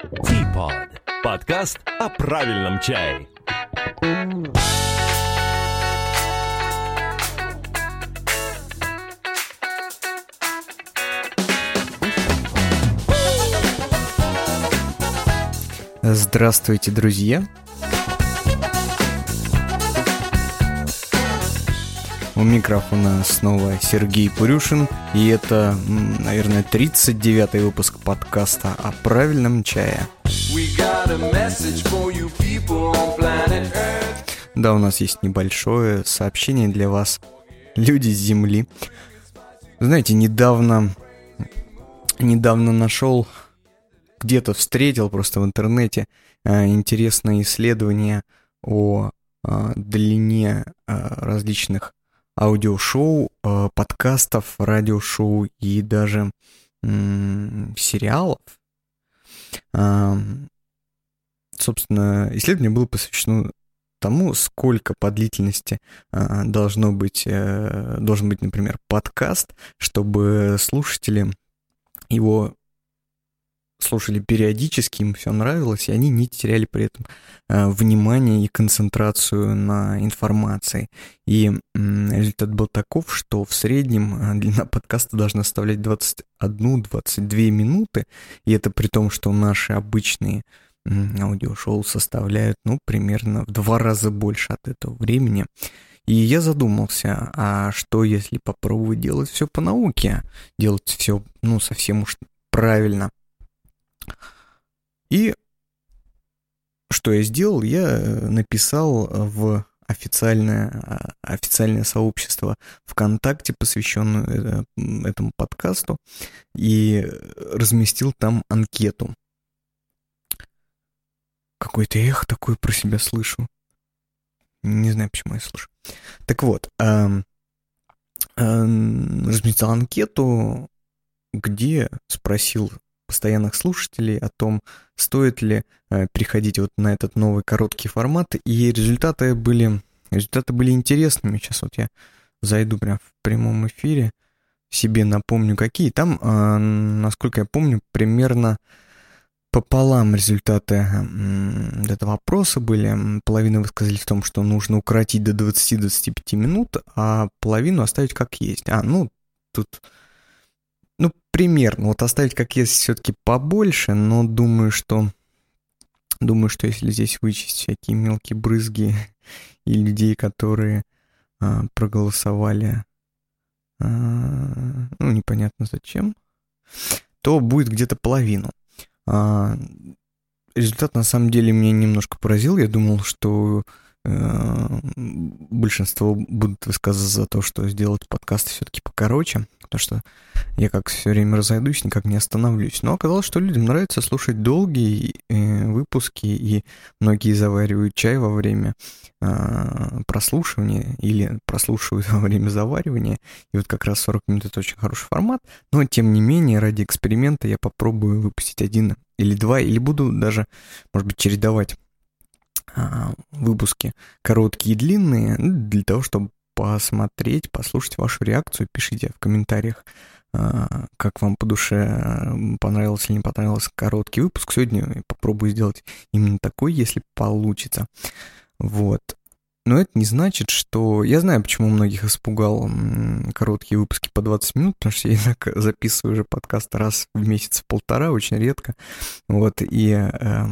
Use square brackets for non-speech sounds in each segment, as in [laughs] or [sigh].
Teapot. Подкаст о правильном чае. Здравствуйте, друзья! У микрофона снова Сергей Пурюшин, и это, наверное, 39-й выпуск подкаста о правильном чае. Да, у нас есть небольшое сообщение для вас, люди с Земли. Знаете, недавно, недавно нашел, где-то встретил просто в интернете э, интересное исследование о э, длине э, различных аудиошоу, э, подкастов, радиошоу и даже сериалов. Собственно, исследование было посвящено тому, сколько по длительности а, должно быть, э, должен быть, например, подкаст, чтобы слушатели его слушали периодически, им все нравилось, и они не теряли при этом э, внимание и концентрацию на информации. И э, результат был таков, что в среднем э, длина подкаста должна составлять 21-22 минуты, и это при том, что наши обычные аудиошоу составляют, ну, примерно в два раза больше от этого времени. И я задумался, а что если попробовать делать все по науке, делать все, ну, совсем уж правильно – и что я сделал? Я э, написал в официальное, а, официальное сообщество ВКонтакте, посвященное э, этому подкасту, и разместил там анкету. Какой-то эх такой про себя слышу. Не знаю, почему я слышу. Так вот, эм, эм, разместил анкету, где спросил постоянных слушателей о том, стоит ли э, приходить вот на этот новый короткий формат, и результаты были, результаты были интересными. Сейчас вот я зайду прям в прямом эфире, себе напомню какие. Там, э, насколько я помню, примерно пополам результаты этого вопроса были. Половина высказали в том, что нужно укоротить до 20-25 минут, а половину оставить как есть. А, ну, тут примерно. Вот оставить как есть все-таки побольше, но думаю, что... Думаю, что если здесь вычесть всякие мелкие брызги [laughs] и людей, которые а, проголосовали, а, ну, непонятно зачем, то будет где-то половину. А, результат на самом деле меня немножко поразил. Я думал, что а, большинство будут высказываться за то, что сделать подкаст все-таки покороче, потому что я как все время разойдусь, никак не остановлюсь. Но оказалось, что людям нравится слушать долгие э, выпуски, и многие заваривают чай во время э, прослушивания или прослушивают во время заваривания. И вот как раз 40 минут это очень хороший формат. Но тем не менее, ради эксперимента я попробую выпустить один или два, или буду даже, может быть, чередовать а, выпуски короткие и длинные для того, чтобы посмотреть, послушать вашу реакцию. Пишите в комментариях, а, как вам по душе понравился или не понравился короткий выпуск. Сегодня попробую сделать именно такой, если получится. Вот. Но это не значит, что... Я знаю, почему многих испугал короткие выпуски по 20 минут, потому что я записываю уже подкаст раз в месяц полтора, очень редко. Вот, и Э,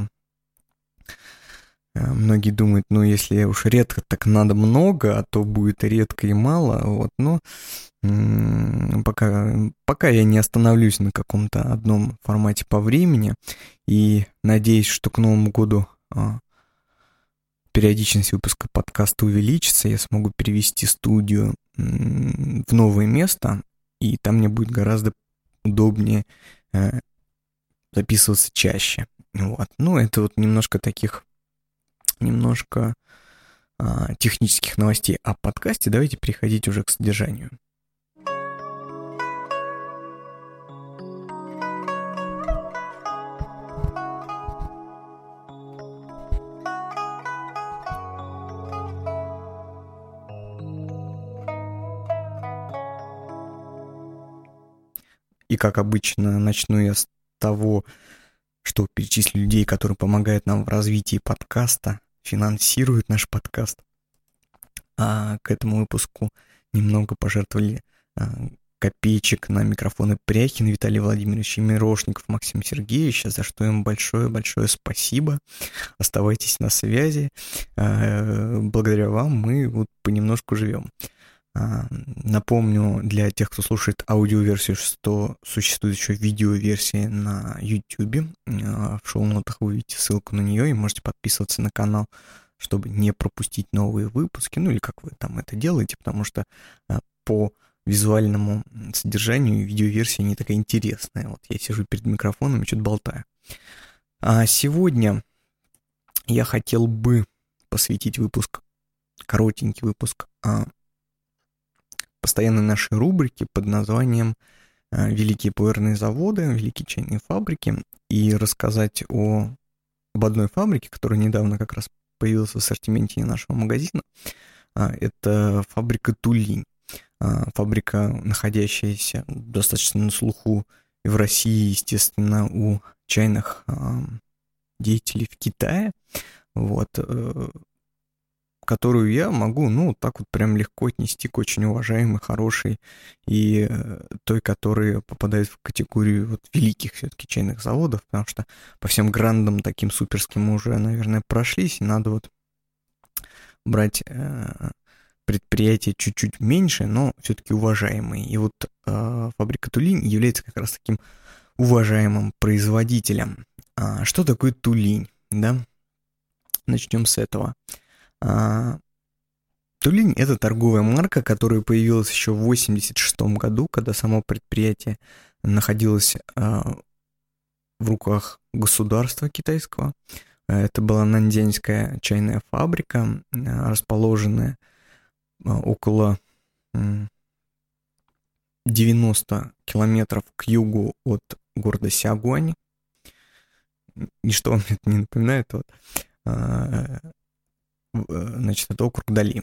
многие думают, ну, если уж редко, так надо много, а то будет редко и мало. Вот, но пока, пока я не остановлюсь на каком-то одном формате по времени и надеюсь, что к Новому году а, периодичность выпуска подкаста увеличится, я смогу перевести студию в новое место, и там мне будет гораздо удобнее э, записываться чаще. Вот. Ну, это вот немножко таких немножко а, технических новостей о подкасте. Давайте переходить уже к содержанию. И как обычно начну я с того, что перечислили людей, которые помогают нам в развитии подкаста, финансируют наш подкаст. А к этому выпуску немного пожертвовали а, копеечек на микрофоны Пряхин, Виталий Владимирович и Мирошников, Максим Сергеевич, за что им большое-большое спасибо. Оставайтесь на связи. А, благодаря вам мы вот понемножку живем. А, напомню для тех, кто слушает аудиоверсию, что существует еще видеоверсия на YouTube. В шоу-нотах вы увидите ссылку на нее и можете подписываться на канал чтобы не пропустить новые выпуски, ну или как вы там это делаете, потому что по визуальному содержанию видеоверсия не такая интересная. Вот я сижу перед микрофоном и что-то болтаю. А сегодня я хотел бы посвятить выпуск, коротенький выпуск, а, постоянной нашей рубрике под названием а, «Великие пуэрные заводы», «Великие чайные фабрики» и рассказать о, об одной фабрике, которая недавно как раз появилась в ассортименте нашего магазина. А, это фабрика Тулинь. А, фабрика, находящаяся достаточно на слуху и в России, естественно, у чайных деятелей в Китае, вот, э, которую я могу, ну, так вот прям легко отнести к очень уважаемой, хорошей и э, той, которая попадает в категорию вот великих все-таки чайных заводов, потому что по всем грандам таким суперским мы уже, наверное, прошлись, и надо вот брать э, предприятия чуть-чуть меньше, но все-таки уважаемые. И вот э, фабрика Тулинь является как раз таким уважаемым производителем. А, что такое Тулинь? Да? Начнем с этого. А, Тулинь – это торговая марка, которая появилась еще в 1986 году, когда само предприятие находилось а, в руках государства китайского. Это была Нандянская чайная фабрика, расположенная а, около 90 километров к югу от города Сиагуань. Ничто вам [laughs] это не напоминает. Вот. А, э, значит, это округ Дали.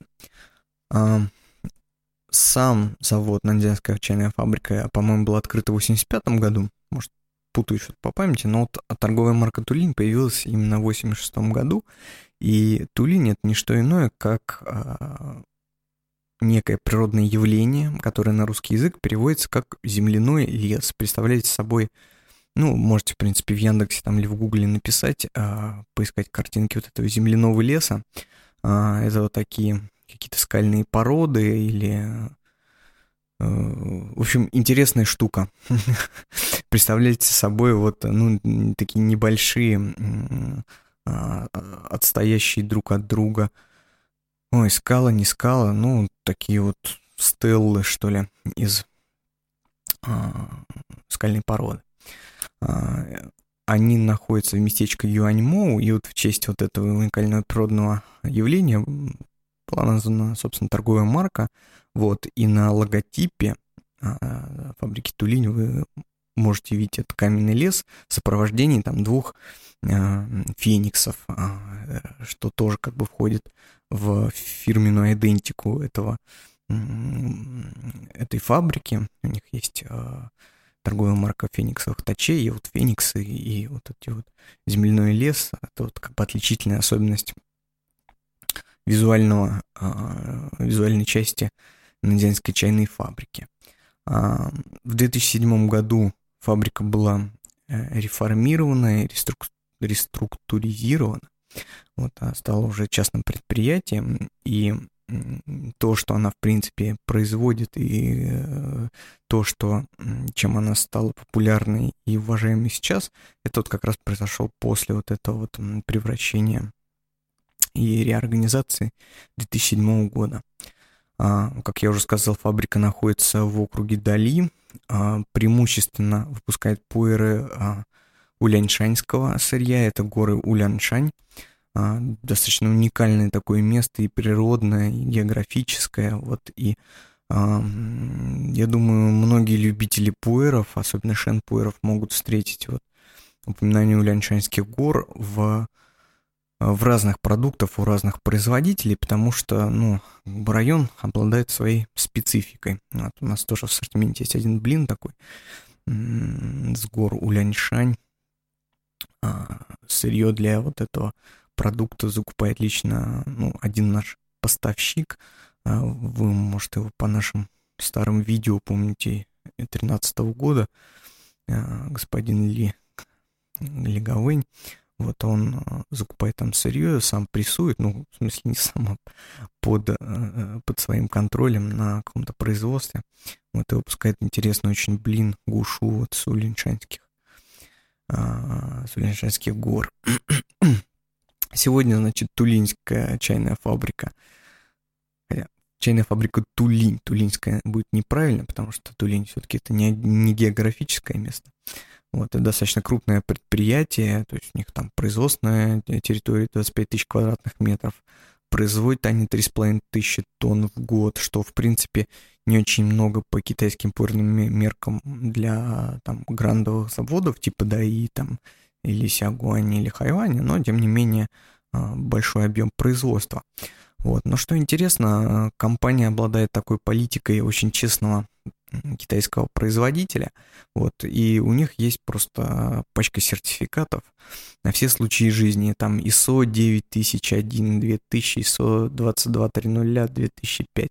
А, сам завод Нандянская чайная фабрика, по-моему, был открыт в 85 году. Может, путаю что-то по памяти, но вот торговая марка Тулинь появилась именно в 86 году. И Тулинь — это не что иное, как некое природное явление, которое на русский язык переводится как земляной лес. Представляете собой, ну, можете, в принципе, в Яндексе там или в Гугле написать, а, поискать картинки вот этого земляного леса. А, это вот такие какие-то скальные породы или... А, в общем, интересная штука. [laughs] Представляете собой вот, ну, такие небольшие, а, отстоящие друг от друга Ой, скала, не скала, ну, такие вот стеллы, что ли, из а, скальной породы. А, они находятся в местечке Юаньмоу, и вот в честь вот этого уникального природного явления была названа, собственно, торговая марка. Вот, и на логотипе а, фабрики Тулинь вы можете видеть этот каменный лес в сопровождении там двух а, фениксов, что тоже как бы входит в фирменную идентику этого, этой фабрики. У них есть торговая марка фениксовых точей, и вот фениксы, и вот эти вот земляной лес, это вот как бы отличительная особенность визуального, визуальной части Надзянской чайной фабрики. В 2007 году фабрика была э, реформирована, реструктуризирована, вот, а стала уже частным предприятием, и то, что она, в принципе, производит, и э, то, что, чем она стала популярной и уважаемой сейчас, это вот как раз произошло после вот этого вот превращения и реорганизации 2007 года. А, как я уже сказал, фабрика находится в округе Дали, а, преимущественно выпускает пуэры а, уляньшаньского сырья, это горы Уляншань. А, достаточно уникальное такое место и природное, и географическое, вот, и я думаю, многие любители пуэров, особенно шен-пуэров, могут встретить вот упоминание уляншаньских гор в в разных продуктов у разных производителей, потому что, ну, район обладает своей спецификой. Вот у нас тоже в ассортименте есть один блин такой с гор Уляньшань. а, сырье для вот этого продукта закупает лично ну, один наш поставщик. А, вы, может, его по нашим старым видео помните 2013 года. А, господин Ли, Гавэнь. Вот он закупает там сырье, сам прессует, ну, в смысле, [laughs] не сам, а под, под своим контролем на каком-то производстве. Вот и выпускает интересный очень блин гушу вот с улинчанских, с улинчанских гор. [clears throat] Сегодня, значит, Тулинская чайная фабрика. Чайная фабрика Тулинь. Тулинская будет неправильно, потому что Тулинь все-таки это не, не географическое место. Вот, это достаточно крупное предприятие, то есть у них там производственная территория 25 тысяч квадратных метров, производят они 3,5 тысячи тонн в год, что, в принципе, не очень много по китайским пурным меркам для там грандовых заводов, типа ДАИ там или Сягуани, или Хайвани, но, тем не менее, а, большой объем производства. Вот. Но что интересно, компания обладает такой политикой очень честного китайского производителя, вот, и у них есть просто пачка сертификатов на все случаи жизни, там ISO 9001, 2000, ISO 22300, 2005,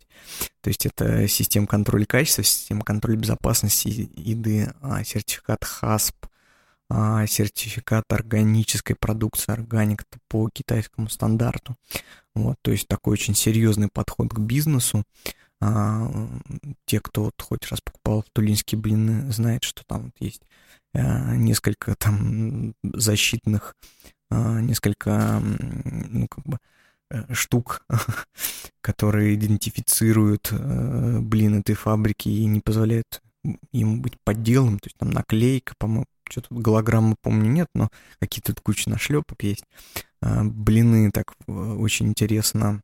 то есть это система контроля качества, система контроля безопасности еды, а, сертификат HASP, а, сертификат органической продукции, органик по китайскому стандарту. Вот, то есть такой очень серьезный подход к бизнесу. А, те, кто вот хоть раз покупал тулинские блины, знают, что там вот есть а, несколько там защитных, а, несколько, ну, как бы, э, штук, [laughs] которые идентифицируют э, блин этой фабрики и не позволяют ему быть подделанным, то есть там наклейка, по-моему, что тут голограммы, помню, нет, но какие-то куча нашлепок есть. А, блины так э, очень интересно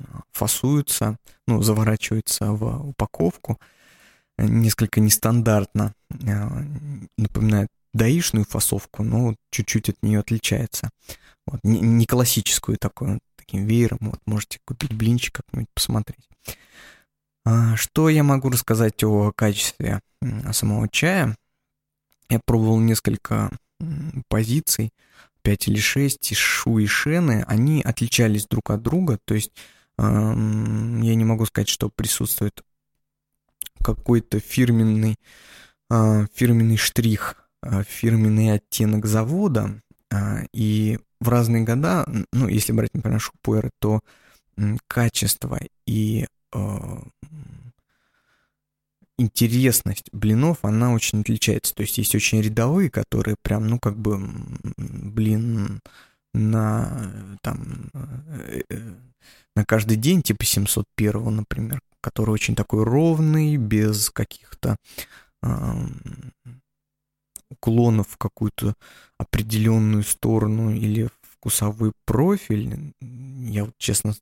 а, фасуются, ну, заворачиваются в упаковку, несколько нестандартно, напоминает даишную фасовку, но чуть-чуть от нее отличается. Вот, не, не классическую такую, таким веером, вот, можете купить блинчик как-нибудь посмотреть. Что я могу рассказать о качестве самого чая? Я пробовал несколько позиций, 5 или 6, и Шу и Шены, они отличались друг от друга, то есть я не могу сказать, что присутствует какой-то фирменный, э, фирменный штрих, э, фирменный оттенок завода, и в разные года, ну, если брать, например, Шупуэр, то качество и интересность блинов, она очень отличается. То есть есть очень рядовые, которые прям, ну, как бы, блин, на, там, э, э, на каждый день, типа 701, например, который очень такой ровный, без каких-то э, уклонов в какую-то определенную сторону или вкусовой профиль. Я вот, честно,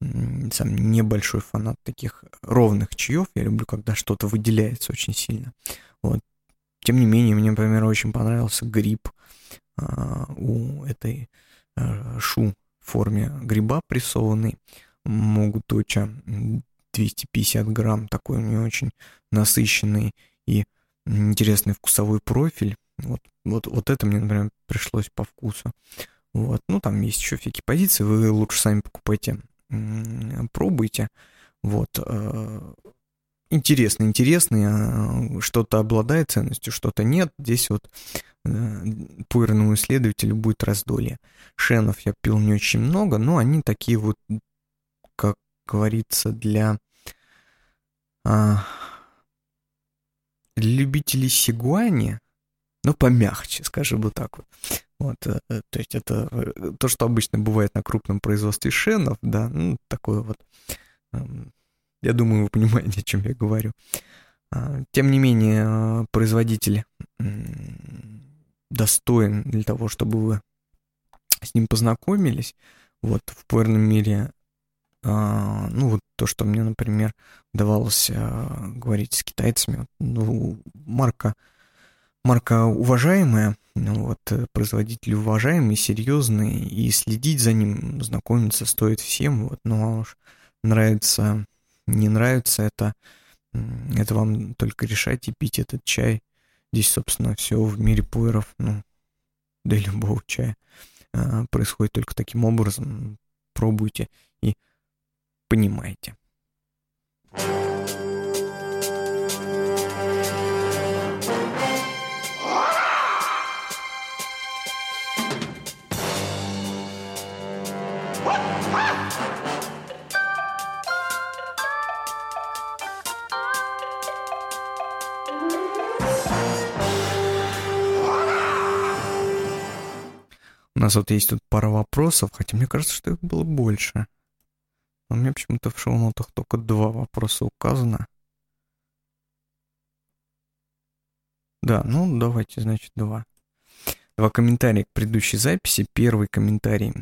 сам небольшой фанат таких ровных чаев. Я люблю, когда что-то выделяется очень сильно. Вот. Тем не менее, мне, например, очень понравился гриб а, у этой а, шу в форме гриба прессованный. Могут точа 250 грамм, такой у нее очень насыщенный и интересный вкусовой профиль. Вот, вот, вот это мне, например, пришлось по вкусу. Вот. Ну, там есть еще всякие позиции, вы лучше сами покупайте пробуйте. Вот. Э, интересно, интересно, что-то обладает ценностью, что-то нет. Здесь вот э, пуэрному исследователю будет раздолье. Шенов я пил не очень много, но они такие вот, как говорится, для, а, любителей сигуани, но помягче, скажем вот так вот. Вот, э, э, то есть это э, то, что обычно бывает на крупном производстве шенов, да, ну, такое вот. Эм, я думаю, вы понимаете, о чем я говорю. А, тем не менее, производитель достоин для того, чтобы вы с ним познакомились. Вот в пуэрном мире, а, ну вот то, что мне, например, удавалось а, говорить с китайцами, ну, марка марка уважаемая, ну вот, э, производитель уважаемый, серьезный, и следить за ним, знакомиться стоит всем, вот, ну, а уж нравится, не нравится это, это вам только решать и пить этот чай. Здесь, собственно, все в мире пуэров, ну, и любого чая, а, происходит только таким образом. Пробуйте и понимаете. У нас вот есть тут пара вопросов, хотя мне кажется, что их было больше. Но меня почему-то в шоу-нотах только два вопроса указано. Да, ну давайте, значит, два. Два комментария к предыдущей записи. Первый комментарий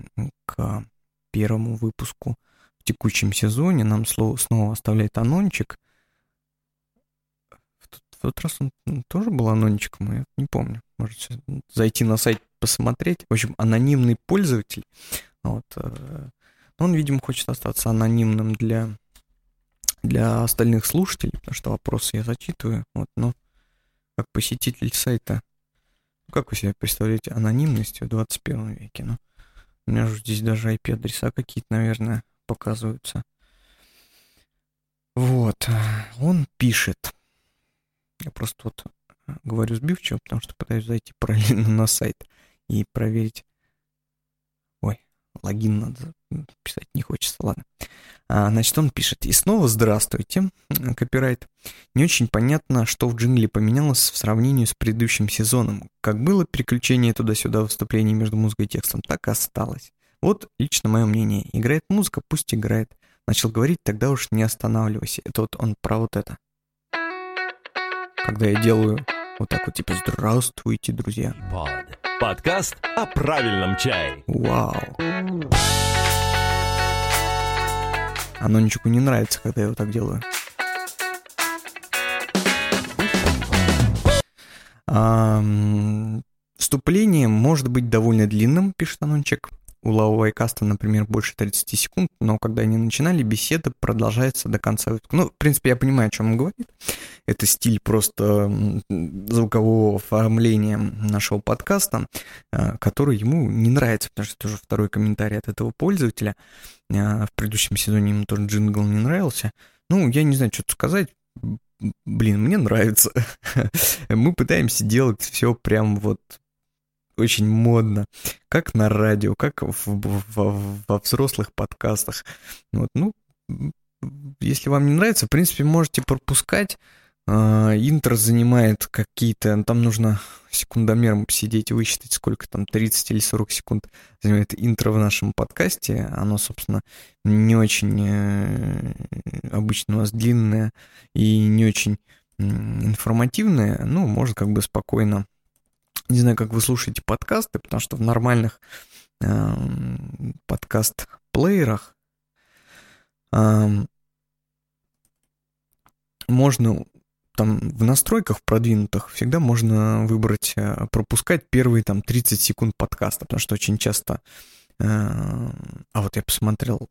к первому выпуску в текущем сезоне. Нам слово снова оставляет анончик. В тот, в тот раз он тоже был анончиком, я не помню. Можете зайти на сайт посмотреть. В общем, анонимный пользователь. Вот, э, он, видимо, хочет остаться анонимным для, для остальных слушателей, потому что вопросы я зачитываю. Вот, но как посетитель сайта, как вы себе представляете анонимность в 21 веке? Ну, у меня же здесь даже IP-адреса какие-то, наверное, показываются. Вот, он пишет. Я просто вот говорю сбивчиво, потому что пытаюсь зайти параллельно на сайт и проверить. Ой, логин надо писать не хочется, ладно. А, значит, он пишет. И снова здравствуйте, копирайт. Не очень понятно, что в джингле поменялось в сравнении с предыдущим сезоном. Как было переключение туда-сюда выступлений между музыкой и текстом, так и осталось. Вот лично мое мнение. Играет музыка, пусть играет. Начал говорить, тогда уж не останавливайся. Это вот он про вот это. Когда я делаю вот так вот, типа, здравствуйте, друзья. Под. Подкаст о правильном чае. Вау. Анончику не нравится, когда я вот так делаю. А, вступление может быть довольно длинным, пишет Анончик. У Лау Вайкаста, например, больше 30 секунд, но когда они начинали, беседа продолжается до конца. Ну, в принципе, я понимаю, о чем он говорит. Это стиль просто звукового оформления нашего подкаста, а, который ему не нравится, потому что это уже второй комментарий от этого пользователя. А, в предыдущем сезоне ему тоже джингл не нравился. Ну, я не знаю, что тут сказать блин, мне нравится. [laughs] Мы пытаемся делать все прям вот очень модно, как на радио, как в, в, во взрослых подкастах. Вот, ну, если вам не нравится, в принципе, можете пропускать. Uh, интро занимает какие-то... Там нужно секундомером сидеть и высчитать, сколько там, 30 или 40 секунд занимает интро в нашем подкасте. Оно, собственно, не очень э, обычно у нас длинное и не очень информативное. Ну, можно как бы спокойно не знаю, как вы слушаете подкасты, потому что в нормальных э, подкаст-плеерах э, можно там в настройках продвинутых всегда можно выбрать э, пропускать первые там 30 секунд подкаста, потому что очень часто... Э, а вот я посмотрел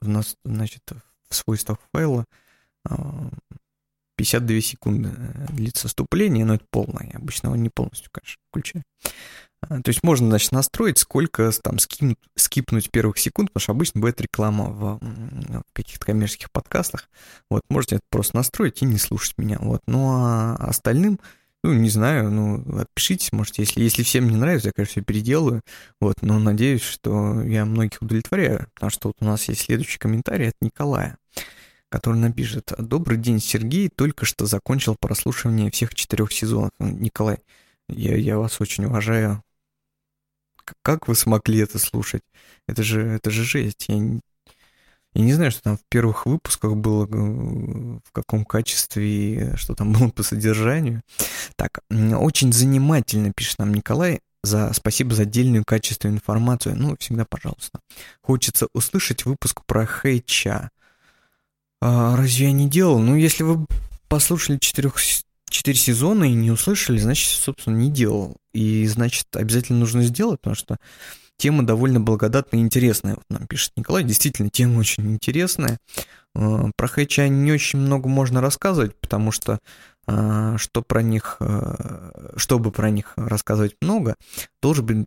в нас, значит, в свойствах файла э, 52 секунды э, длится вступление, но это полное. Я обычно его не полностью, конечно, включаю. А, то есть можно, значит, настроить, сколько там скинуть, скипнуть первых секунд, потому что обычно бывает реклама в, в каких-то коммерческих подкастах. Вот, можете это просто настроить и не слушать меня. Вот. Ну а остальным, ну, не знаю, ну, отпишитесь, можете, если, если всем не нравится, я, конечно, все переделаю. Вот, но надеюсь, что я многих удовлетворяю, потому что вот у нас есть следующий комментарий от Николая который напишет «Добрый день, Сергей, только что закончил прослушивание всех четырех сезонов». Николай, я, я вас очень уважаю. Как вы смогли это слушать? Это же, это же жесть. Я не, я не знаю, что там в первых выпусках было, в каком качестве, что там было по содержанию. Так, очень занимательно, пишет нам Николай. За, спасибо за отдельную качественную информацию. Ну, всегда пожалуйста. Хочется услышать выпуск про Хэйча. А, разве я не делал? Ну, если вы послушали четырех, четыре сезона и не услышали, значит, собственно, не делал. И, значит, обязательно нужно сделать, потому что тема довольно благодатная и интересная. Вот нам пишет Николай, действительно, тема очень интересная. А, про Хэча не очень много можно рассказывать, потому что а, что про них, а, чтобы про них рассказывать много, должен быть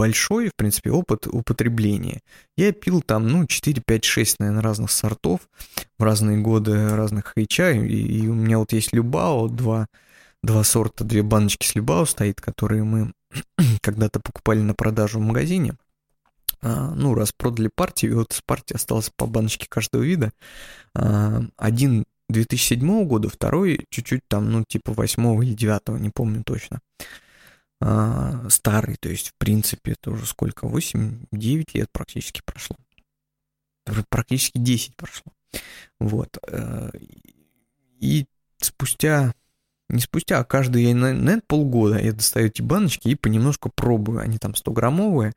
большой, в принципе, опыт употребления. Я пил там, ну, 4, 5, 6, наверное, разных сортов в разные годы разных хайча, и, и у меня вот есть Любао, два, два сорта, две баночки с Любао стоит, которые мы [clears throat] когда-то покупали на продажу в магазине. А, ну, раз продали партию, и вот с партии осталось по баночке каждого вида. А, один 2007 года, второй чуть-чуть там, ну, типа 8 или 9, не помню точно. А, старый, то есть, в принципе, это уже сколько, 8-9 лет практически прошло. Практически 10 прошло. Вот. Э, и спустя, не спустя, а каждые, наверное, полгода я достаю эти баночки и понемножку пробую. Они там 100-граммовые.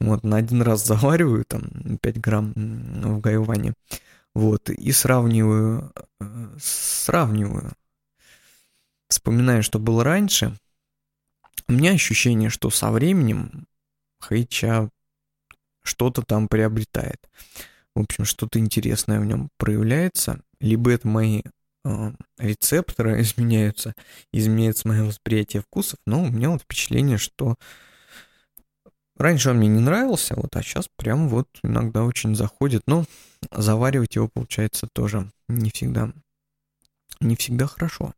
Вот, на один раз завариваю, там, 5 грамм в гайване. Вот, и сравниваю, э, сравниваю. Вспоминаю, что было раньше, у меня ощущение, что со временем Хэйча что-то там приобретает. В общем, что-то интересное в нем проявляется. Либо это мои э, рецепторы [laughs] изменяются, изменяется мое восприятие вкусов, но у меня вот впечатление, что раньше он мне не нравился, вот, а сейчас прям вот иногда очень заходит. Но заваривать его получается тоже не всегда, не всегда хорошо.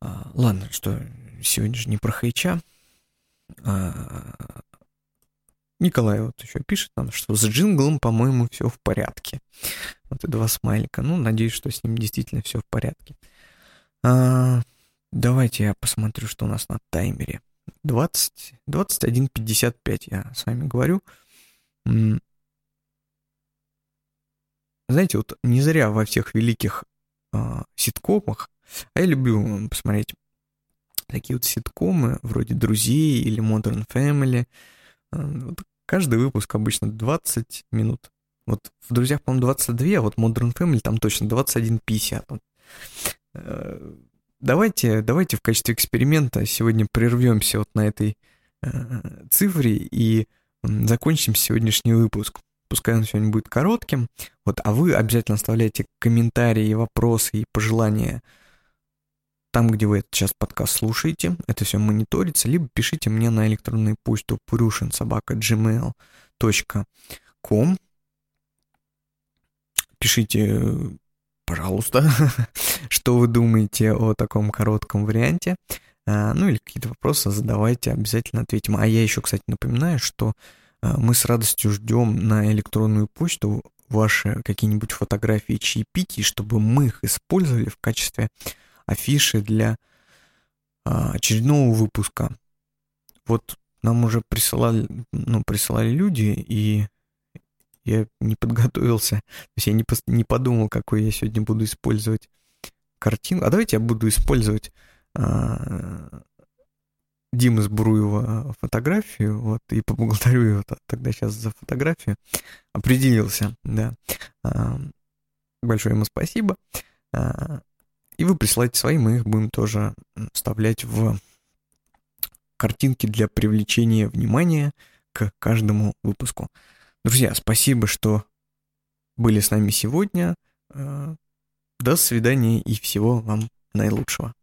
А, ладно, что сегодня же не про Хайча. А... Николай вот еще пишет нам, что с джинглом, по-моему, все в порядке. Вот и два смайлика. Ну, надеюсь, что с ним действительно все в порядке. А, давайте я посмотрю, что у нас на таймере. 20, 21.55 я с вами говорю. Знаете, вот не зря во всех великих э, ситкомах, а я люблю посмотреть такие вот ситкомы, вроде «Друзей» или «Modern Family». Э, вот каждый выпуск обычно 20 минут. Вот в «Друзьях», по-моему, 22, а вот «Modern Family» там точно 21.50. Вот. Э, давайте, давайте в качестве эксперимента сегодня прервемся вот на этой э, цифре и закончим сегодняшний выпуск. Пускай он сегодня будет коротким. Вот, а вы обязательно оставляйте комментарии, вопросы и пожелания там, где вы сейчас подкаст слушаете, это все мониторится, либо пишите мне на электронную почту purushinsobaka.gmail.com Пишите, пожалуйста, [laughs] что вы думаете о таком коротком варианте. А, ну или какие-то вопросы задавайте, обязательно ответим. А я еще, кстати, напоминаю, что а, мы с радостью ждем на электронную почту ваши какие-нибудь фотографии чаепитий, чтобы мы их использовали в качестве афиши для а, очередного выпуска. Вот нам уже присылали, ну, присылали люди, и я не подготовился, [laughs] то есть я не, не подумал, какой я сегодня буду использовать картинку. А давайте я буду использовать а, Димы Сбруева фотографию, вот, и поблагодарю его тогда сейчас за фотографию. Определился, да. А, большое ему спасибо. А, и вы присылайте свои, мы их будем тоже вставлять в картинки для привлечения внимания к каждому выпуску. Друзья, спасибо, что были с нами сегодня. Э, до свидания и всего вам наилучшего.